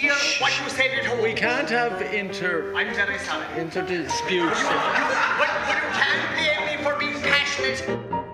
hear what you said at home. We can't have inter I'm very sorry. inter disputes. But, but you can't blame me for being passionate.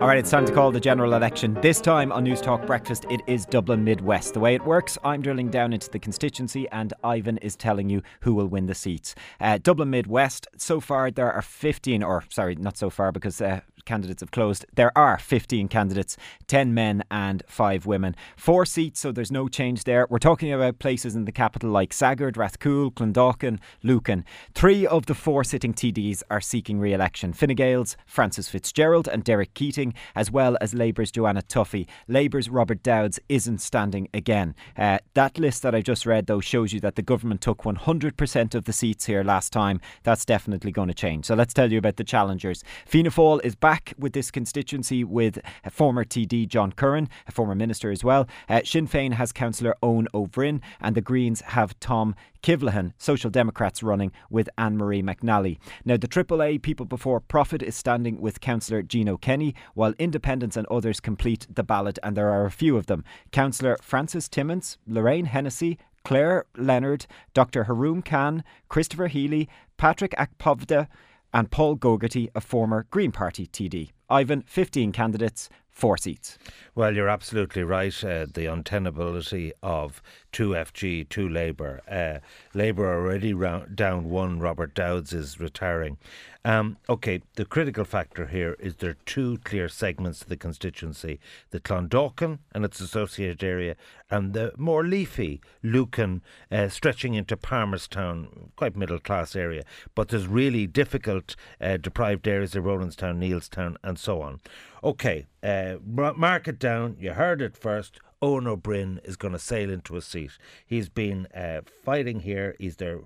All right, it's time to call the general election. This time on News Talk Breakfast, it is Dublin Midwest. The way it works, I'm drilling down into the constituency, and Ivan is telling you who will win the seats. Uh, Dublin Midwest, so far there are 15, or sorry, not so far because uh, candidates have closed. There are 15 candidates, 10 men and 5 women. Four seats, so there's no change there. We're talking about places in the capital like Saggart, Rathcoole, Clondalkin, Lucan. Three of the four sitting TDs are seeking re election Fine Gael's Frances Fitzgerald and Derek Keating, as well as Labour's Joanna Tuffy. Labour's Robert Dowds isn't standing again. Uh, that list that I just read, though, shows you that the government took 100% of the seats here last time. That's definitely going to change. So let's tell you about the challengers. Fianna Fáil is back with this constituency with former TD John Curran, a former minister as well. Uh, Sinn Féin has Councillor Eoin Ó Broin, and the Greens have Tom Kivlahan, Social Democrats running with Anne Marie McNally. Now, the AAA People Before Profit is standing with Councillor Gino Kenny, while independents and others complete the ballot, and there are a few of them. Councillor Francis Timmons, Lorraine Hennessy, Claire Leonard, Dr. Haroon Khan, Christopher Healy, Patrick Akpovda, and Paul Gogarty, a former Green Party TD. Ivan, 15 candidates, four seats. Well, you're absolutely right. Uh, the untenability of 2FG, 2 Labour. Uh, Labour already round, down one. Robert Dowds is retiring. Um, okay, the critical factor here is there are two clear segments of the constituency the Clondalkin and its associated area, and the more leafy Lucan, uh, stretching into Palmerstown, quite middle class area. But there's really difficult, uh, deprived areas of Ronanstown, Neilstown, and so on. Okay, uh, mark it down. You heard it first. Eoin Ó Broin is going to sail into a seat. He's been uh, fighting here. He's their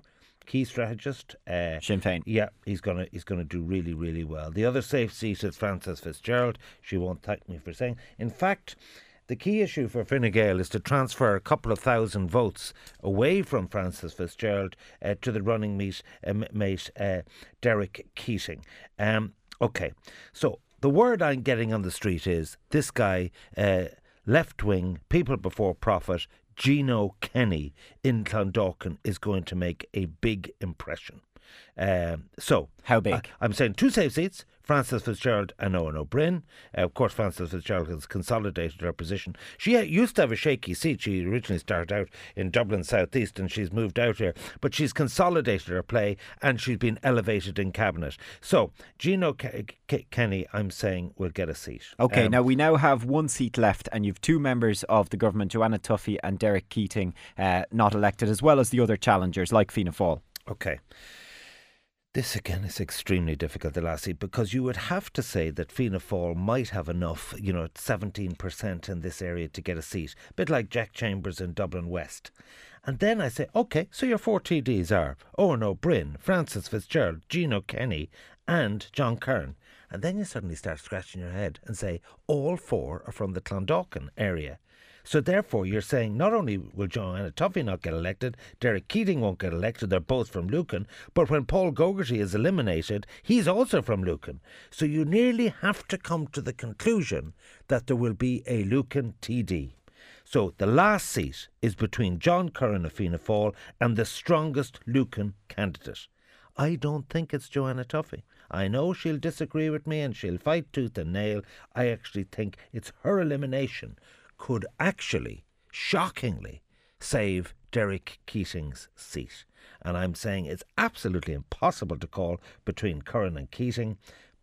key strategist. Uh, Sinn Féin. Yeah, he's gonna he's gonna do really really well. The other safe seat is Frances Fitzgerald. She won't thank me for saying. In fact. The key issue for Fine Gael is to transfer a couple of thousand votes away from Frances Fitzgerald uh, to the running mate, uh, mate uh, Derek Keating. Um, okay, so the word I'm getting on the street is this guy, uh, left wing, people before profit, Gino Kenny in Clondalkin is going to make a big impression. Um, so, how big? I, am saying two safe seats. Frances Fitzgerald and Eoin Ó Broin. Uh, of course, Frances Fitzgerald has consolidated her position. She used to have a shaky seat. She originally started out in Dublin South East and she's moved out here, but she's consolidated her play and she's been elevated in cabinet. So, Gino K- K- Kenny, I'm saying, will get a seat. Okay, um, now we now have one seat left, and you've two members of the government, Joanna Tuffy and Derek Keating, uh, not elected, as well as the other challengers like Fianna Fáil. Okay. This again is extremely difficult, Lassie, because you would have to say that Fianna Fáil might have enough, you know, 17% in this area to get a seat, a bit like Jack Chambers in Dublin West. And then I say, okay, so your four TDs are Owen O'Brien, Frances Fitzgerald, Gino Kenny, and John Curran. And then you suddenly start scratching your head and say, all four are from the Clondalkin area. So therefore, you're saying not only will Joanna Tuffy not get elected, Derek Keating won't get elected. They're both from Lucan. But when Paul Gogarty is eliminated, he's also from Lucan. So you nearly have to come to the conclusion that there will be a Lucan TD. So the last seat is between John Curran of Fianna Fáil and the strongest Lucan candidate. I don't think it's Joanna Tuffy. I know she'll disagree with me and she'll fight tooth and nail. I actually think it's her elimination could actually, shockingly, save Derek Keating's seat. And I'm saying it's absolutely impossible to call between Curran and Keating.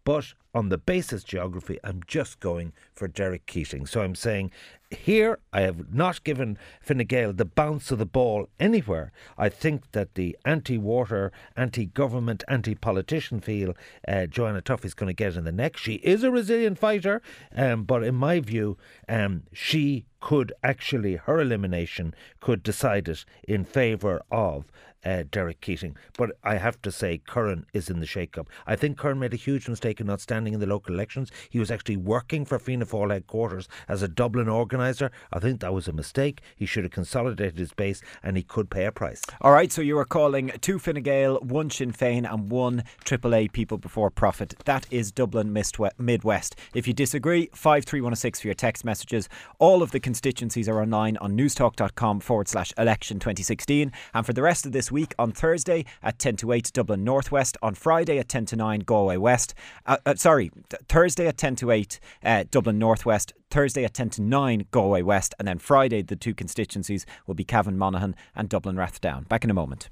But on the basis geography, I'm just going for Derek Keating. So I'm saying here I have not given Fine Gael the bounce of the ball anywhere. I think that the anti-water, anti-government, anti-politician feel uh, Joanna Tuff is going to get in the neck. She is a resilient fighter, um, but in my view, um, she could actually her elimination could decide it in favour of uh, Derek Keating. But I have to say, Curran is in the shake-up. I think Curran made a huge mistake in not standing standing in the local elections. He was actually working for Fianna Fáil headquarters as a Dublin organiser. I think that was a mistake. He should have consolidated his base and he could pay a price. All right, so you are calling two Fine Gael, one Sinn Féin, and one AAA People Before Profit. That is Dublin Midwest. If you disagree, 53106 for your text messages. All of the constituencies are online on newstalk.com forward slash election 2016. And for the rest of this week, on Thursday at 10 to 8, Dublin Northwest. On Friday at 10 to 9, Galway West. Uh, uh, sorry, th- Thursday at 10 to 8, uh, Dublin Northwest. Thursday at 10 to 9, Galway West. And then Friday, the two constituencies will be Cavan Monaghan and Dublin Rathdown. Back in a moment.